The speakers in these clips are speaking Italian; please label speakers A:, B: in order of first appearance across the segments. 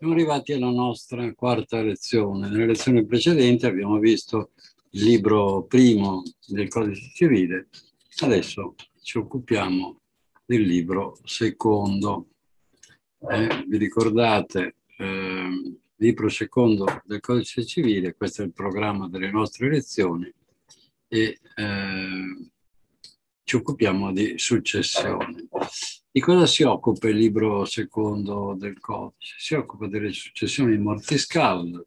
A: Siamo arrivati alla nostra quarta lezione. Nelle lezioni precedenti abbiamo visto il libro primo del Codice Civile, adesso ci occupiamo del libro secondo. Eh, vi ricordate, eh, libro secondo del Codice Civile, questo è il programma delle nostre lezioni e eh, ci occupiamo di successione. Di cosa si occupa il libro secondo del codice? Si occupa delle successioni mortis causa,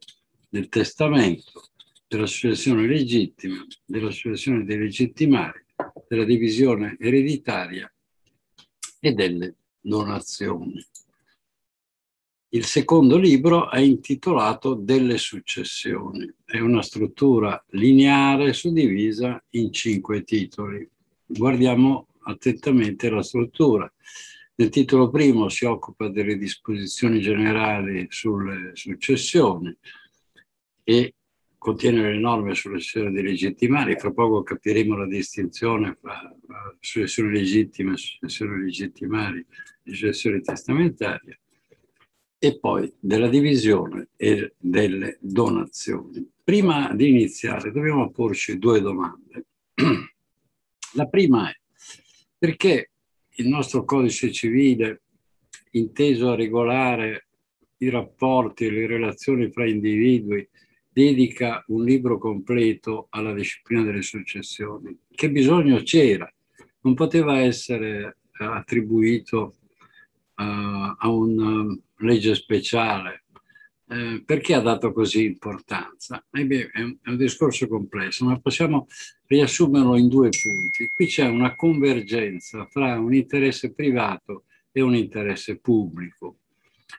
A: del testamento, della successione legittima, della successione dei legittimari, della divisione ereditaria e delle donazioni. Il secondo libro è intitolato Delle successioni. È una struttura lineare suddivisa in cinque titoli. Guardiamo attentamente la struttura. Nel titolo primo si occupa delle disposizioni generali sulle successioni e contiene le norme sulle successioni dei legittimari. Fra poco capiremo la distinzione tra successioni legittime, successioni legittimari e successioni testamentarie. E poi della divisione e delle donazioni. Prima di iniziare dobbiamo porci due domande. La prima è perché il nostro codice civile, inteso a regolare i rapporti e le relazioni fra individui, dedica un libro completo alla disciplina delle successioni. Che bisogno c'era? Non poteva essere eh, attribuito uh, a una legge speciale eh, perché ha dato così importanza? Eh è, un, è un discorso complesso, ma possiamo riassumerlo in due punti. Qui c'è una convergenza tra un interesse privato e un interesse pubblico.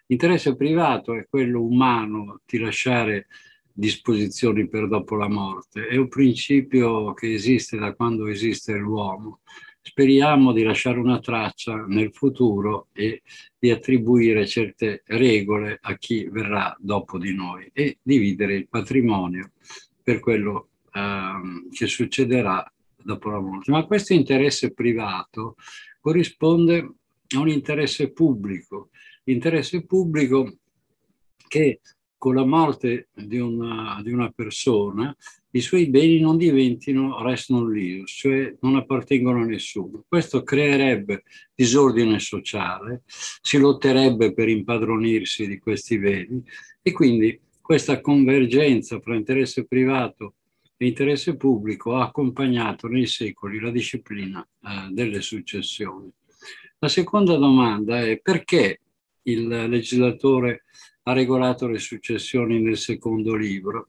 A: L'interesse privato è quello umano di lasciare disposizioni per dopo la morte, è un principio che esiste da quando esiste l'uomo speriamo di lasciare una traccia nel futuro e di attribuire certe regole a chi verrà dopo di noi e dividere il patrimonio per quello eh, che succederà dopo la morte. Ma questo interesse privato corrisponde a un interesse pubblico, interesse pubblico che con la morte di una, di una persona i suoi beni non diventino res non lius, cioè non appartengono a nessuno. Questo creerebbe disordine sociale, si lotterebbe per impadronirsi di questi beni e quindi questa convergenza fra interesse privato e interesse pubblico ha accompagnato nei secoli la disciplina eh, delle successioni. La seconda domanda è perché il legislatore ha regolato le successioni nel secondo libro?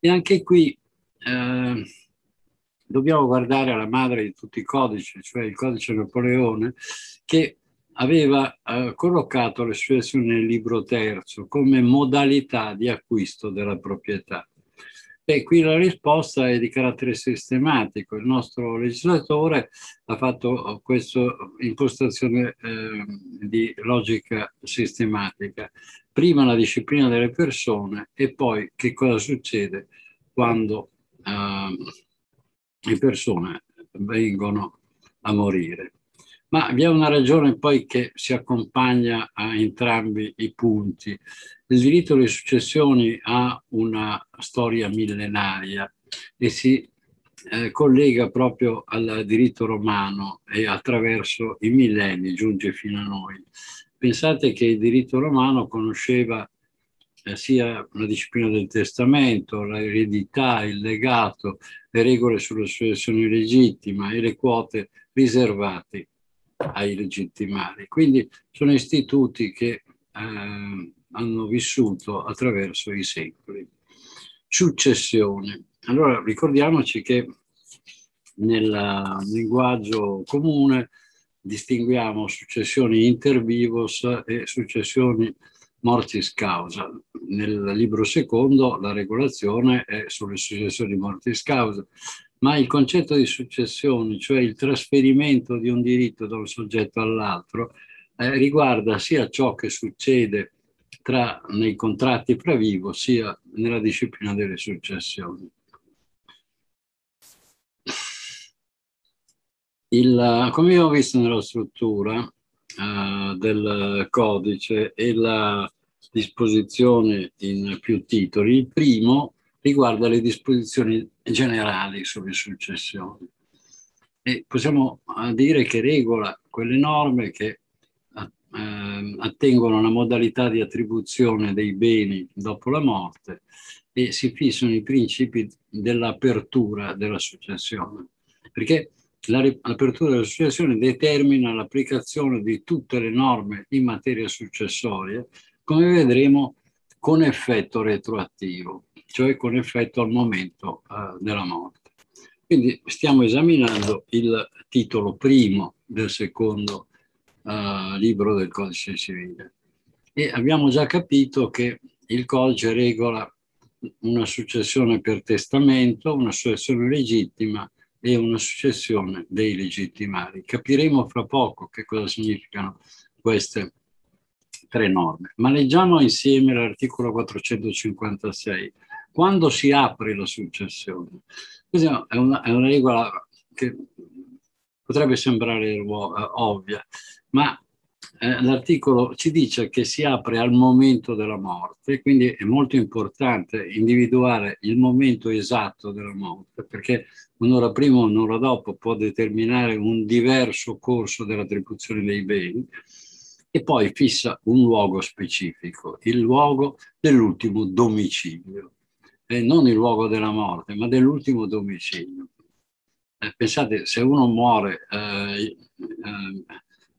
A: E anche qui eh, dobbiamo guardare alla madre di tutti i codici, cioè il codice Napoleone, che aveva eh, collocato le azioni nel libro terzo come modalità di acquisto della proprietà. E qui la risposta è di carattere sistematico. Il nostro legislatore ha fatto questa impostazione eh, di logica sistematica. Prima la disciplina delle persone e poi che cosa succede quando uh, le persone vengono a morire. Ma vi è una ragione poi che si accompagna a entrambi i punti. Il diritto alle successioni ha una storia millenaria e si eh, collega proprio al diritto romano e attraverso i millenni giunge fino a noi. Pensate che il diritto romano conosceva eh, sia la disciplina del testamento, l'eredità, il legato, le regole sulla successione legittima e le quote riservate ai legittimari. Quindi sono istituti che eh, hanno vissuto attraverso i secoli. Successione. Allora ricordiamoci che nel linguaggio comune distinguiamo successioni inter vivos e successioni mortis causa. Nel libro secondo la regolazione è sulle successioni mortis causa, ma il concetto di successione, cioè il trasferimento di un diritto da un soggetto all'altro, eh, riguarda sia ciò che succede tra, nei contratti fra sia nella disciplina delle successioni. Il, come abbiamo visto nella struttura, uh, del codice e la disposizioni in più titoli. Il primo riguarda le disposizioni generali sulle successioni. E possiamo eh, dire che regola quelle norme che eh, attengono a una modalità di attribuzione dei beni dopo la morte e si fissano i principi dell'apertura della successione. Perché l'apertura della successione determina l'applicazione di tutte le norme in materia successoria, come vedremo con effetto retroattivo, cioè con effetto al momento uh, della morte. Quindi stiamo esaminando il titolo primo del secondo uh, libro del codice civile e abbiamo già capito che il codice regola una successione per testamento, una successione legittima e una successione dei legittimari. Capiremo fra poco che cosa significano queste tre norme. Ma leggiamo insieme l'articolo 456. Quando si apre la successione? Questa è una, è una regola che potrebbe sembrare eh, ovvia, ma eh, l'articolo ci dice che si apre al momento della morte, quindi è molto importante individuare il momento esatto della morte, perché un'ora prima o un'ora dopo può determinare un diverso corso dell'attribuzione dei beni e poi fissa un luogo specifico, il luogo dell'ultimo domicilio, e non il luogo della morte, ma dell'ultimo domicilio. Eh, pensate, se uno muore eh, eh,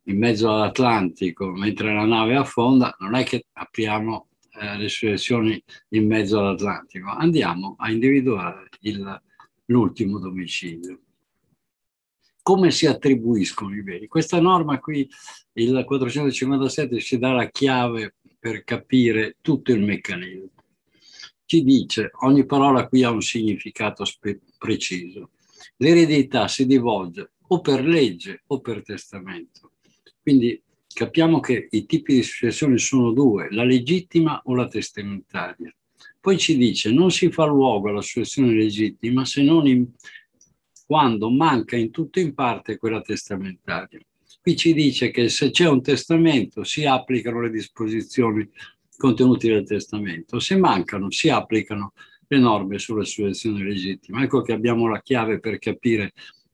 A: in mezzo all'Atlantico mentre la nave affonda, non è che apriamo eh, le successioni in mezzo all'Atlantico, andiamo a individuare il, l'ultimo domicilio. Come si attribuiscono i beni? Questa norma qui, il 457, ci dà la chiave per capire tutto il meccanismo. Ci dice, ogni parola qui ha un significato spe- preciso. L'eredità si divulge o per legge o per testamento. Quindi capiamo che i tipi di successione sono due, la legittima o la testamentaria. Poi ci dice non si fa luogo alla successione legittima se non in, quando manca in tutto in parte quella testamentaria. Qui ci dice che se c'è un testamento si applicano le disposizioni contenute nel testamento, se mancano si applicano le norme sulla successione legittima. Ecco che abbiamo la chiave per capire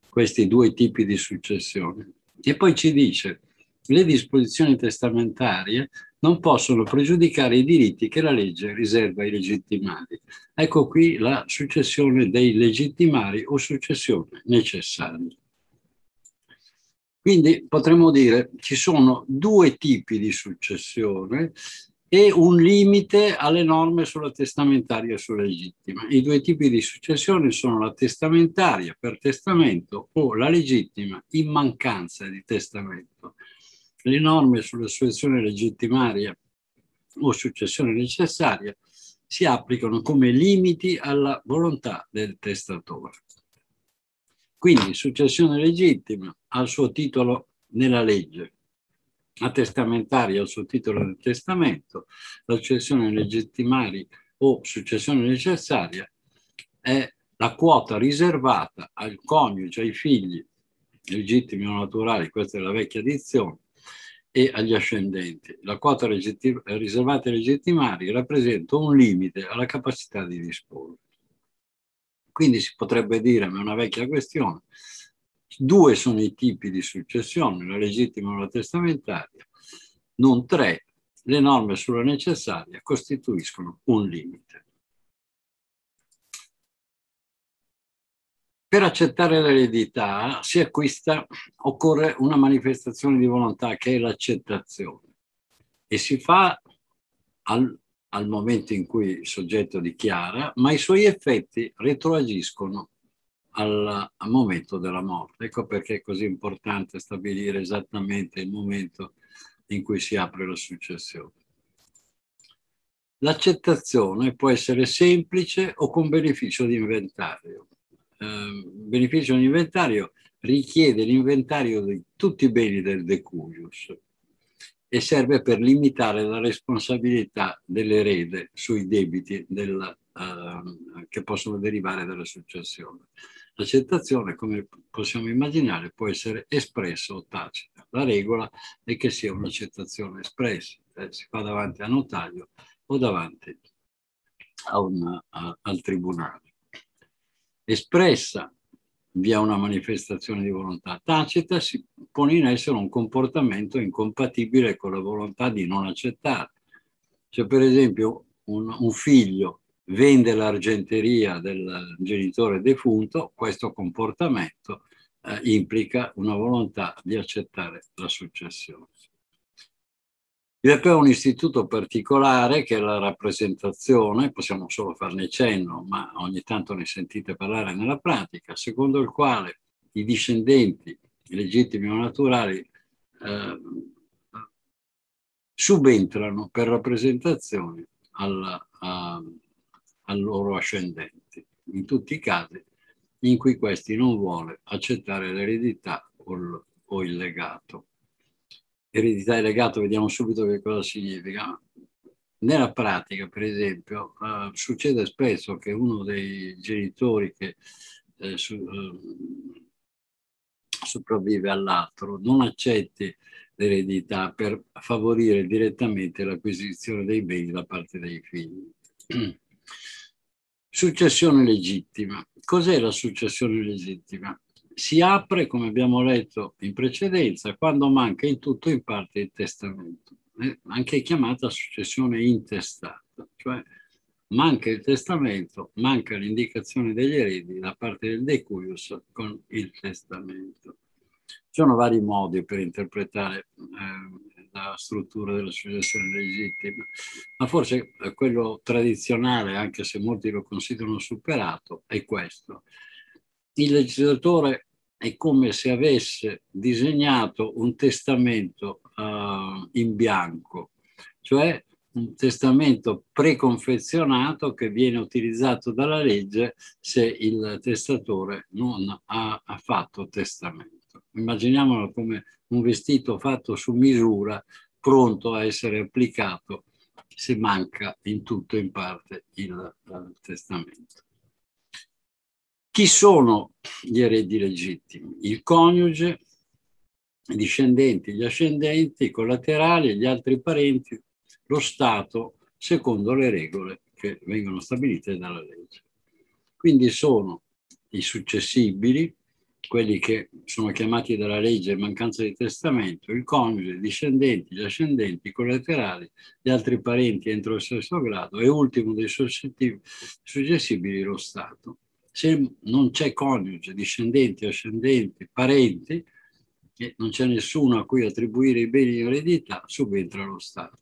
A: questi due tipi di successione. E poi ci dice le disposizioni testamentarie non possono pregiudicare i diritti che la legge riserva ai legittimari. Ecco qui la successione dei legittimari o successione necessaria. Quindi potremmo dire ci sono due tipi di successione e un limite alle norme sulla testamentaria e sulla legittima. I due tipi di successione sono la testamentaria per testamento o la legittima in mancanza di testamento le norme sulla successione legittimaria o successione necessaria si applicano come limiti alla volontà del testatore. Quindi successione legittima ha il suo titolo nella legge, la testamentaria suo titolo nel testamento, la successione legittimaria o successione necessaria è la quota riservata al coniuge, ai figli legittimi o naturali, questa è la vecchia dizione, e agli ascendenti. La quota riservata ai legittimari rappresenta un limite alla capacità di disporre. Quindi si potrebbe dire, ma è una vecchia questione, due sono i tipi di successione, la legittima e la testamentaria, non tre. Le norme sulla necessaria costituiscono un limite. Per accettare l'eredità si acquista, occorre una manifestazione di volontà che è l'accettazione e si fa al, al momento in cui il soggetto dichiara, ma i suoi effetti retroagiscono al, al, momento della morte. Ecco perché è così importante stabilire esattamente il momento in cui si apre la successione. L'accettazione può essere semplice o con beneficio di inventario. Ehm, beneficio di inventario richiede l'inventario di tutti i beni del decuius e serve per limitare la responsabilità dell'erede sui debiti del, uh, che possono derivare dalla successione. L'accettazione, come possiamo immaginare, può essere espressa o tacita. La regola è che sia un'accettazione espressa. eh, si fa davanti a notaio o davanti a un, a, al tribunale. Espressa via una manifestazione di volontà tacita si pone in essere un comportamento incompatibile con la volontà di non accettare. Se per esempio un, un figlio vende l'argenteria del genitore defunto, questo comportamento eh, implica una volontà di accettare la successione. Vi è poi un istituto particolare che è la rappresentazione, possiamo solo farne cenno, ma ogni tanto ne sentite parlare nella pratica, secondo il quale i discendenti legittimi o naturali eh, subentrano per rappresentazione al, a, al loro ascendenti, in tutti i casi in cui questi non vuole accettare l'eredità o, il legato eredità e legato, vediamo subito che cosa significa. Nella pratica, per esempio, uh, succede spesso che uno dei genitori che eh, su, uh, sopravvive all'altro non accetti l'eredità per favorire direttamente l'acquisizione dei beni da parte dei figli. Successione legittima. Cos'è la successione legittima? si apre, come abbiamo letto in precedenza, quando manca in tutto o in parte il testamento, eh, anche chiamata successione intestata, cioè manca il testamento, manca l'indicazione degli eredi da parte del decuius con il testamento. Ci sono vari modi per interpretare eh, la struttura della successione legittima, ma forse quello tradizionale, anche se molti lo considerano superato, è questo il legislatore è come se avesse disegnato un testamento uh, in bianco, cioè un testamento preconfezionato che viene utilizzato dalla legge se il testatore non ha, ha fatto testamento. Immaginiamolo come un vestito fatto su misura, pronto a essere applicato se manca in tutto o in parte il, il testamento. Chi sono gli eredi legittimi? Il coniuge, i discendenti, gli ascendenti, i collaterali, gli altri parenti, lo Stato, secondo le regole che vengono stabilite dalla legge. Quindi sono i successibili, quelli che sono chiamati dalla legge mancanza di testamento, il coniuge, i discendenti, gli ascendenti, i collaterali, gli altri parenti entro il stesso grado e ultimo dei successibili lo Stato se non c'è coniuge, discendenti, ascendenti, parenti, e non c'è nessuno a cui attribuire i beni in eredità, subentra lo Stato.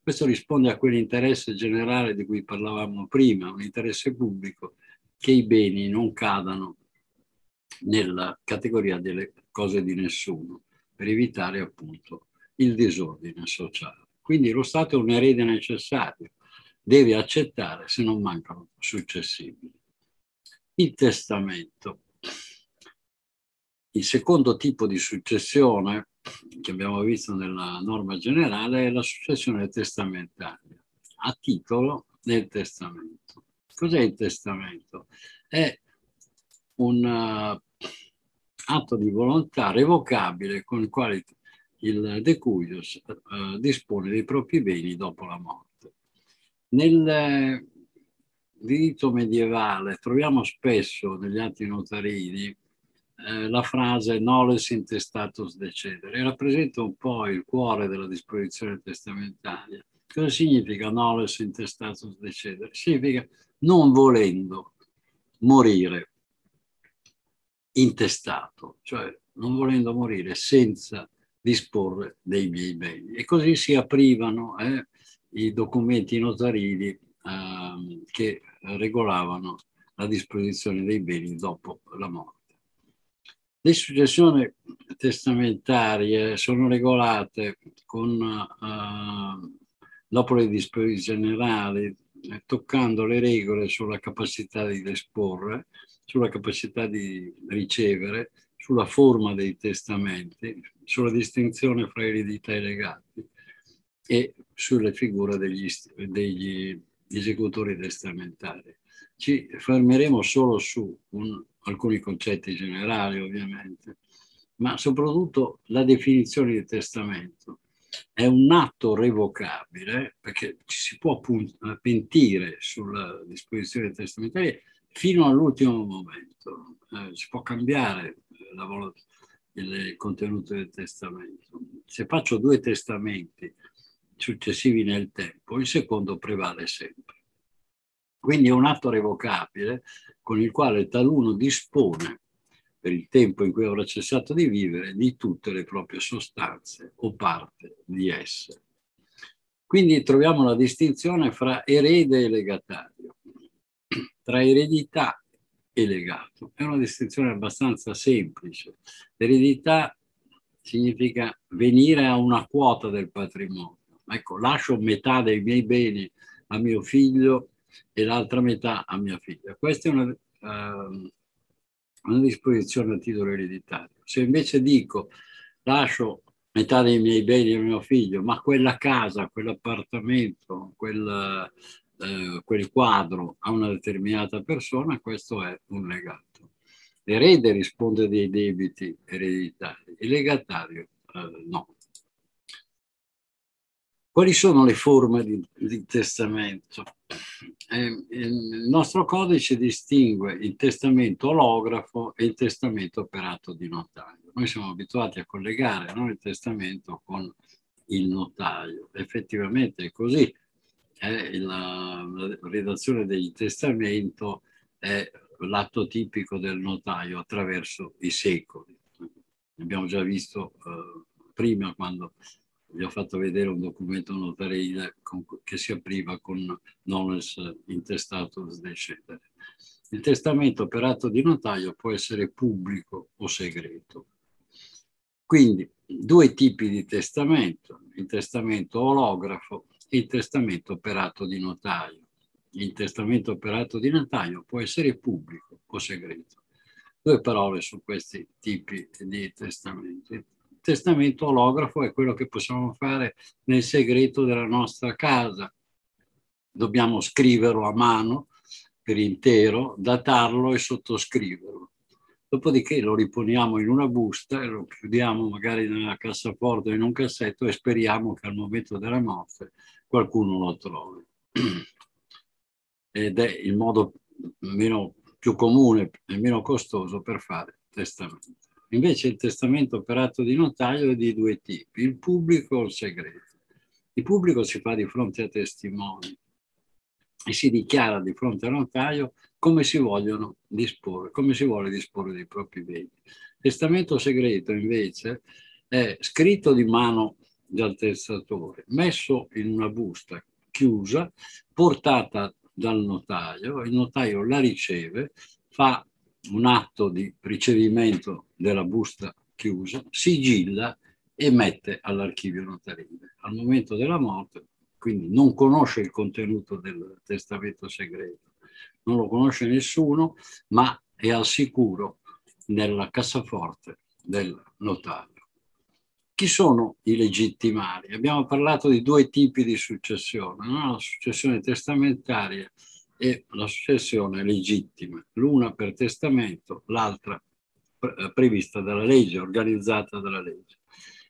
A: Questo risponde a quell'interesse generale di cui parlavamo prima, un interesse pubblico, che i beni non cadano nella categoria delle cose di nessuno, per evitare appunto il disordine sociale. Quindi lo Stato è un erede necessario, deve accettare se non mancano successivi. Il testamento. Il secondo tipo di successione che abbiamo visto nella norma generale è la successione testamentaria, a titolo del testamento. Cos'è il testamento? È un atto di volontà revocabile con il quale il decuius uh, dispone dei propri beni dopo la morte. Nel diritto medievale troviamo spesso negli atti notarini eh, la frase noles intestatus decedere, rappresenta un po' il cuore della disposizione testamentaria. Cosa significa noles intestatus decedere? Significa non volendo morire intestato, cioè non volendo morire senza disporre dei miei beni. E così si aprivano eh, i documenti notarili Ehm, che regolavano la disposizione dei beni dopo la morte. Le successioni testamentarie sono regolate con, uh, dopo le disposizioni generali, eh, toccando le regole sulla capacità di disporre, sulla capacità di ricevere, sulla forma dei testamenti, sulla distinzione fra eredità e legati e sulle figure degli, degli esecutori testamentari. Ci fermeremo solo su un, alcuni concetti generali, ovviamente, ma soprattutto la definizione di testamento. È un atto revocabile perché ci si può pentire sulla disposizione testamentaria fino all'ultimo momento. Eh, si può cambiare la, il contenuto del testamento. Se faccio due testamenti successivi nel tempo, il secondo prevale sempre. Quindi è un atto revocabile con il quale taluno dispone per il tempo in cui avrà cessato di vivere di tutte le proprie sostanze o parte di esse. Quindi troviamo la distinzione fra erede e legatario, tra eredità e legato. È una distinzione abbastanza semplice. L'eredità significa venire a una quota del patrimonio. Ecco, lascio metà dei miei beni a mio figlio e l'altra metà a mia figlia. Questa è una, uh, una disposizione a titolo ereditario. Se invece dico lascio metà dei miei beni a mio figlio, ma quella casa, quell'appartamento, quel, eh, quel quadro a una determinata persona, questo è un legato. L'erede risponde dei debiti ereditari, il legatario eh, no. Quali sono le forme di, di testamento? Eh, il nostro codice distingue il testamento olografo e il testamento operato di notaio. Noi siamo abituati a collegare no, il testamento con il notaio. Effettivamente è così. Eh, la, la, redazione del testamento è l'atto tipico del notaio attraverso i secoli. Abbiamo già visto eh, prima quando vi ho fatto vedere un documento notarile che si apriva con nones intestatus decedere. Il testamento operato di notaio può essere pubblico o segreto. Quindi due tipi di testamento, il testamento olografo e il testamento operato di notaio. Il testamento operato di notaio può essere pubblico o segreto. Due parole su questi tipi di testamenti testamento olografo è quello che possiamo fare nel segreto della nostra casa. Dobbiamo scriverlo a mano per intero, datarlo e sottoscriverlo. Dopodiché lo riponiamo in una busta e lo chiudiamo magari nella cassaforte o in un cassetto e speriamo che al momento della morte qualcuno lo trovi. Ed è il modo meno, più comune e meno costoso per fare testamento. Invece il testamento operato di notaio è di due tipi, il pubblico o il segreto. Il pubblico si fa di fronte a testimoni e si dichiara di fronte al notaio come si vogliono disporre, come si vuole disporre dei propri beni. Il testamento segreto invece è scritto di mano dal testatore, messo in una busta chiusa, portata dal notaio, il notaio la riceve, fa un atto di ricevimento della busta chiusa, sigilla e mette all'archivio notarile. Al momento della morte, quindi non conosce il contenuto del testamento segreto, non lo conosce nessuno, ma è al sicuro nella cassaforte del notaio. Chi sono i legittimari? Abbiamo parlato di due tipi di successione, no? la successione testamentaria e la successione legittima, l'una per testamento, l'altra eh, prevista dalla legge, organizzata dalla legge.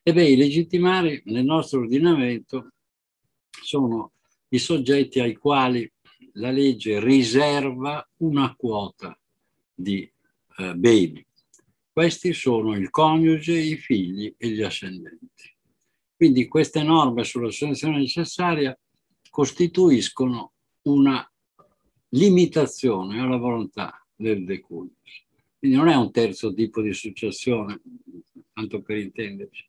A: E beh, i legittimari nel nostro ordinamento sono i soggetti ai quali la legge riserva una quota di eh, beni. Questi sono il coniuge, i figli e gli ascendenti. Quindi queste norme sulla successione necessaria costituiscono una limitazione alla volontà del decunius. Quindi non è un terzo tipo di successione, tanto per intenderci,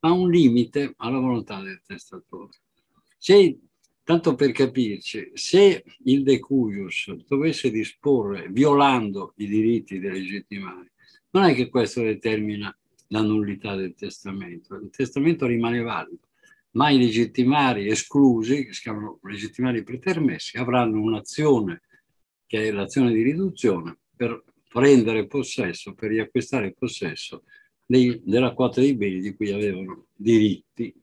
A: ma un limite alla volontà del testatore. Se, tanto per capirci, se il decuius dovesse disporre violando i diritti dei legittimari, non è che questo determina la nullità del testamento, il testamento rimane valido ma i legittimari esclusi, che si chiamano legittimari pretermessi, avranno un'azione che è l'azione di riduzione per prendere possesso, per riacquistare possesso dei, della quota dei beni di cui avevano diritti.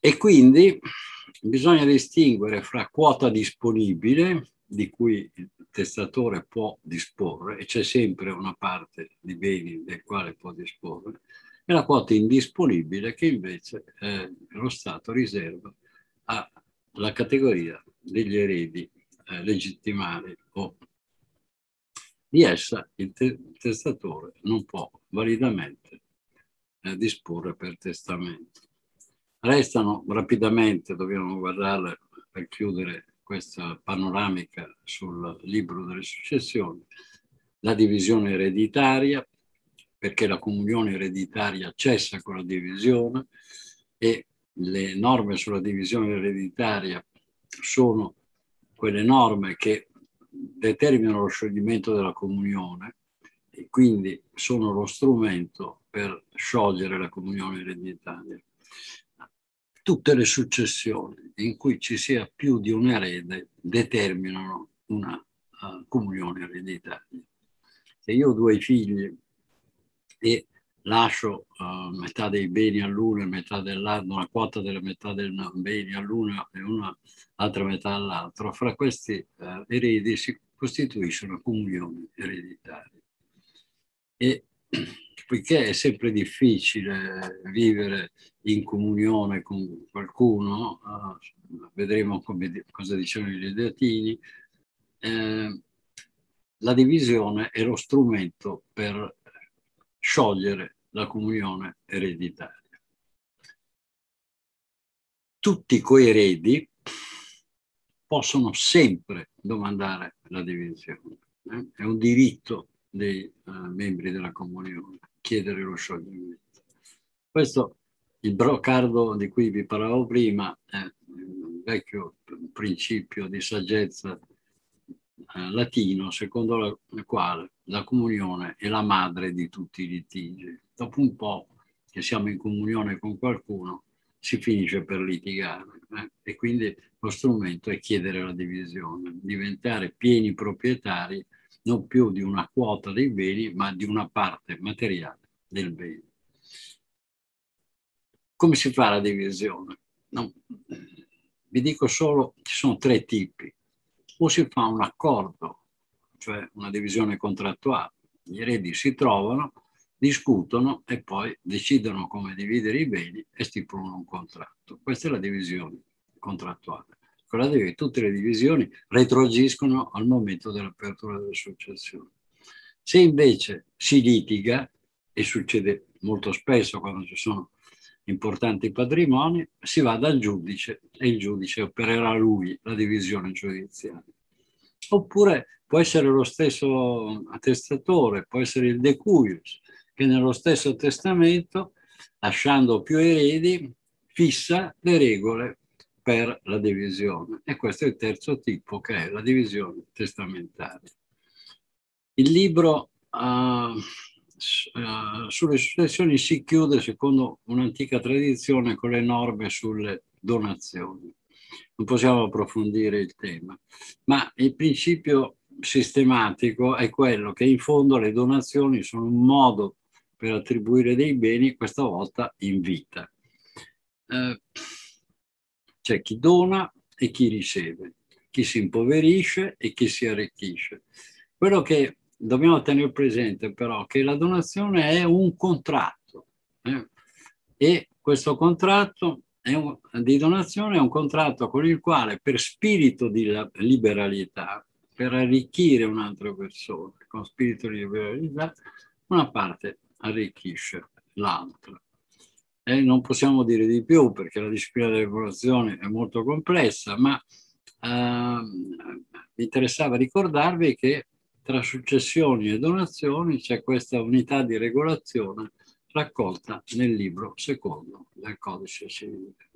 A: E quindi bisogna distinguere fra quota disponibile, di cui il testatore può disporre, e c'è sempre una parte di beni del quale può disporre, e la quota indisponibile che invece eh, lo Stato riserva alla categoria degli eredi eh, legittimari o di essa il, te- testatore non può validamente eh, disporre per testamento. Restano rapidamente, dobbiamo guardarle per chiudere questa panoramica sul libro delle successioni, la divisione ereditaria, perché la comunione ereditaria cessa con la divisione e le norme sulla divisione ereditaria sono quelle norme che determinano lo scioglimento della comunione e quindi sono lo strumento per sciogliere la comunione ereditaria. Tutte le successioni in cui ci sia più di un erede determinano una uh, comunione ereditaria. Se io ho due figli e lascio uh, metà dei beni all'uno e metà dell'altro, una quota della metà dei beni all'uno e un'altra metà all'altro, fra questi uh, eredi si costituisce una comunione ereditaria. E poiché è sempre difficile vivere in comunione con qualcuno, uh, vedremo come, cosa dicevano i latini, eh, la divisione è lo strumento per sciogliere la comunione ereditaria. Tutti i coeredi possono sempre domandare la divisione. Eh? È un diritto dei uh, membri della comunione chiedere lo scioglimento. Questo, il brocardo di cui vi parlavo prima, è un vecchio principio di saggezza eh, latino secondo il quale la comunione è la madre di tutti i litigi. Dopo un po' che siamo in comunione con qualcuno, si finisce per litigare eh? e quindi lo strumento è chiedere la divisione, diventare pieni proprietari non più di una quota dei beni, ma di una parte materiale del bene. Come si fa la divisione? No. Vi dico solo, ci sono tre tipi o si fa un accordo, cioè una divisione contrattuale. Gli eredi si trovano, discutono e poi decidono come dividere i beni e stipulano un contratto. Questa è la divisione contrattuale. Guardate che tutte le divisioni retroagiscono al momento dell'apertura delle successioni. Se invece si litiga, e succede molto spesso quando ci sono importanti patrimoni, si va dal giudice e il giudice opererà lui la divisione giudiziaria. Oppure può essere lo stesso attestatore, può essere il decuius, che nello stesso testamento, lasciando più eredi, fissa le regole per la divisione. E questo è il terzo tipo, che è la divisione testamentaria. Il libro uh, sulle successioni si chiude secondo un'antica tradizione con le norme sulle donazioni. Non possiamo approfondire il tema, ma il principio sistematico è quello che in fondo le donazioni sono un modo per attribuire dei beni, questa volta in vita. Eh, c'è chi dona e chi riceve, chi si impoverisce e chi si arricchisce. Quello che dobbiamo tenere presente però che la donazione è un contratto eh? e questo contratto un, di donazione è un contratto con il quale per spirito di liberalità, per arricchire un'altra persona, con spirito di liberalità, una parte arricchisce l'altra. E non possiamo dire di più perché la disciplina delle popolazioni è molto complessa, ma eh, mi interessava ricordarvi che tra successioni e donazioni c'è questa unità di regolazione raccolta nel libro secondo del codice civile.